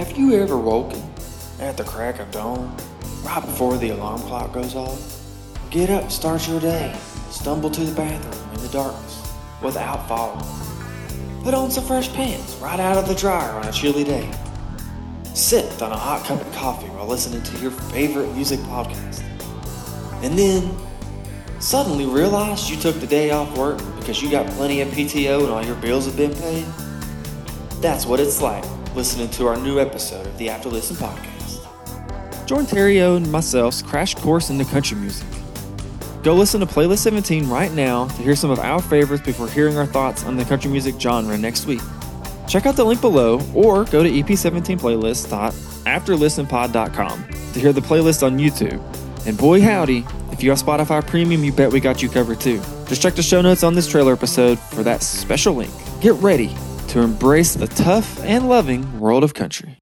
Have you ever woken at the crack of dawn, right before the alarm clock goes off? Get up, start your day, stumble to the bathroom in the darkness without falling. Put on some fresh pants right out of the dryer on a chilly day. Sipped on a hot cup of coffee while listening to your favorite music podcast. And then suddenly realize you took the day off work because you got plenty of PTO and all your bills have been paid? That's what it's like listening to our new episode of the After Listen podcast. Join Terry-Yo and myself's crash course into country music. Go listen to Playlist 17 right now to hear some of our favorites before hearing our thoughts on the country music genre next week. Check out the link below or go to ep17playlist.afterlistenpod.com to hear the playlist on YouTube. And boy howdy, if you have Spotify Premium, you bet we got you covered too. Just check the show notes on this trailer episode for that special link. Get ready to embrace the tough and loving world of country.